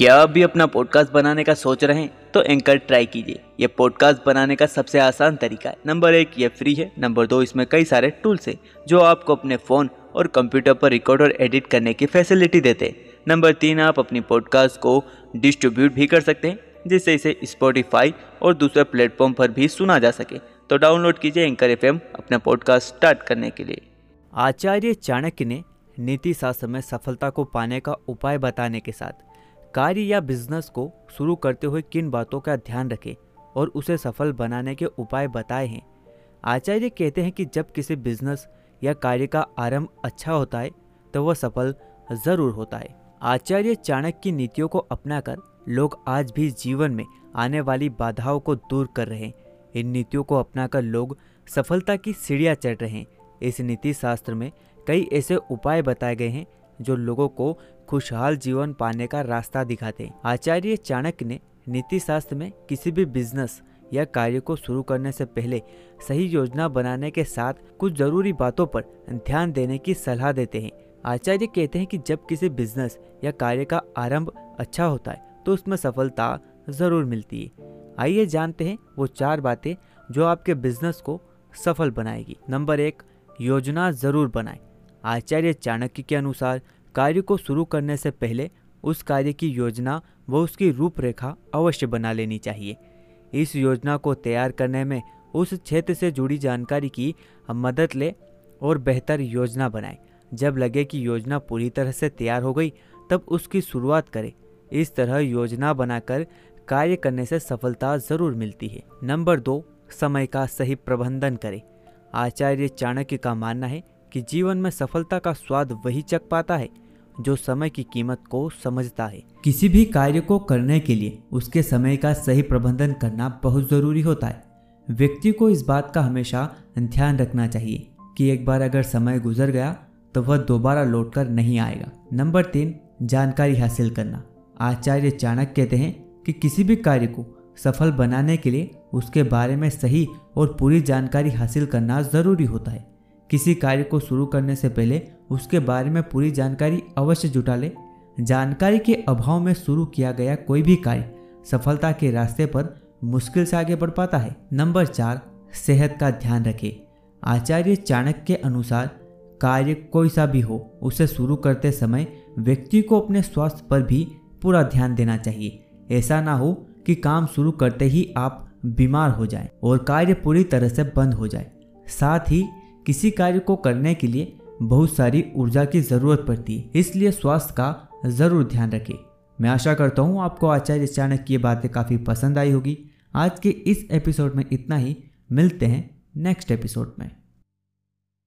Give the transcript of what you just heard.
क्या आप भी अपना पॉडकास्ट बनाने का सोच रहे हैं तो एंकर ट्राई कीजिए। ये पॉडकास्ट बनाने का सबसे आसान तरीका है। नंबर एक, ये फ्री है। नंबर दो, इसमें कई सारे टूल्स हैं, जो आपको अपने फ़ोन और कंप्यूटर पर रिकॉर्ड और एडिट करने की फैसिलिटी देते हैं। नंबर तीन, आप अपनी पॉडकास्ट को डिस्ट्रीब्यूट भी कर सकते हैं, जिससे इसे स्पॉटिफाई और दूसरे प्लेटफॉर्म पर भी सुना जा सके। तो डाउनलोड कीजिए एंकर एफएम अपना पॉडकास्ट स्टार्ट करने के लिए। आचार्य चाणक्य ने नीति शास्त्र में सफलता को पाने का उपाय बताने के साथ कार्य या बिज़नेस को शुरू करते हुए किन बातों का ध्यान रखें और उसे सफल बनाने के उपाय बताए हैं। आचार्य कहते हैं कि जब किसी बिज़नेस या कार्य का आरंभ अच्छा होता है तो वह सफल ज़रूर होता है। आचार्य चाणक्य की नीतियों को अपनाकर लोग आज भी जीवन में आने वाली बाधाओं को दूर कर रहे हैं। इन नीतियों को अपनाकर लोग सफलता की सीढ़ियाँ चढ़ रहे हैं। इस नीति शास्त्र में कई ऐसे उपाय बताए गए हैं, जो लोगों को खुशहाल जीवन पाने का रास्ता दिखाते आचार्य चाणक्य ने नीति शास्त्र में किसी भी बिज़नेस या कार्य को शुरू करने से पहले सही योजना बनाने के साथ कुछ ज़रूरी बातों पर ध्यान देने की सलाह देते हैं। आचार्य कहते हैं कि जब किसी बिज़नेस या कार्य का आरंभ अच्छा होता है तो उसमें सफलता ज़रूर मिलती है। आइए जानते हैं वो चार बातें जो आपके बिज़नेस को सफल बनाएगी। नंबर एक, योजना ज़रूर बनाएँ। आचार्य चाणक्य के अनुसार कार्य को शुरू करने से पहले उस कार्य की योजना व उसकी रूपरेखा अवश्य बना लेनी चाहिए। इस योजना को तैयार करने में उस क्षेत्र से जुड़ी जानकारी की मदद ले और बेहतर योजना बनाए। जब लगे कि योजना पूरी तरह से तैयार हो गई, तब उसकी शुरुआत करें। इस तरह योजना बनाकर कार्य करने से सफलता ज़रूर मिलती है। नंबर दो, समय का सही प्रबंधन करें। आचार्य चाणक्य का मानना है कि जीवन में सफलता का स्वाद वही चख पाता है, जो समय की कीमत को समझता है। किसी भी कार्य को करने के लिए उसके समय का सही प्रबंधन करना बहुत ज़रूरी होता है। व्यक्ति को इस बात का हमेशा ध्यान रखना चाहिए कि एक बार अगर समय गुजर गया तो वह दोबारा लौटकर नहीं आएगा। नंबर तीन, जानकारी हासिल करना। आचार्य चाणक्य कहते हैं कि किसी भी कार्य को सफल बनाने के लिए उसके बारे में सही और पूरी जानकारी हासिल करना ज़रूरी होता है। किसी कार्य को शुरू करने से पहले उसके बारे में पूरी जानकारी अवश्य जुटा ले। जानकारी के अभाव में शुरू किया गया कोई भी कार्य सफलता के रास्ते पर मुश्किल से आगे बढ़ पाता है। नंबर चार, सेहत का ध्यान रखें। आचार्य चाणक्य के अनुसार कार्य कोई सा भी हो, उसे शुरू करते समय व्यक्ति को अपने स्वास्थ्य पर भी पूरा ध्यान देना चाहिए। ऐसा ना हो कि काम शुरू करते ही आप बीमार हो जाएँ और कार्य पूरी तरह से बंद हो जाए। साथ ही किसी कार्य को करने के लिए बहुत सारी ऊर्जा की ज़रूरत पड़ती है, इसलिए स्वास्थ्य का ज़रूर ध्यान रखें। मैं आशा करता हूँ आपको आचार्य चाणक्य की बातें काफ़ी पसंद आई होगी। आज के इस एपिसोड में इतना ही। मिलते हैं नेक्स्ट एपिसोड में।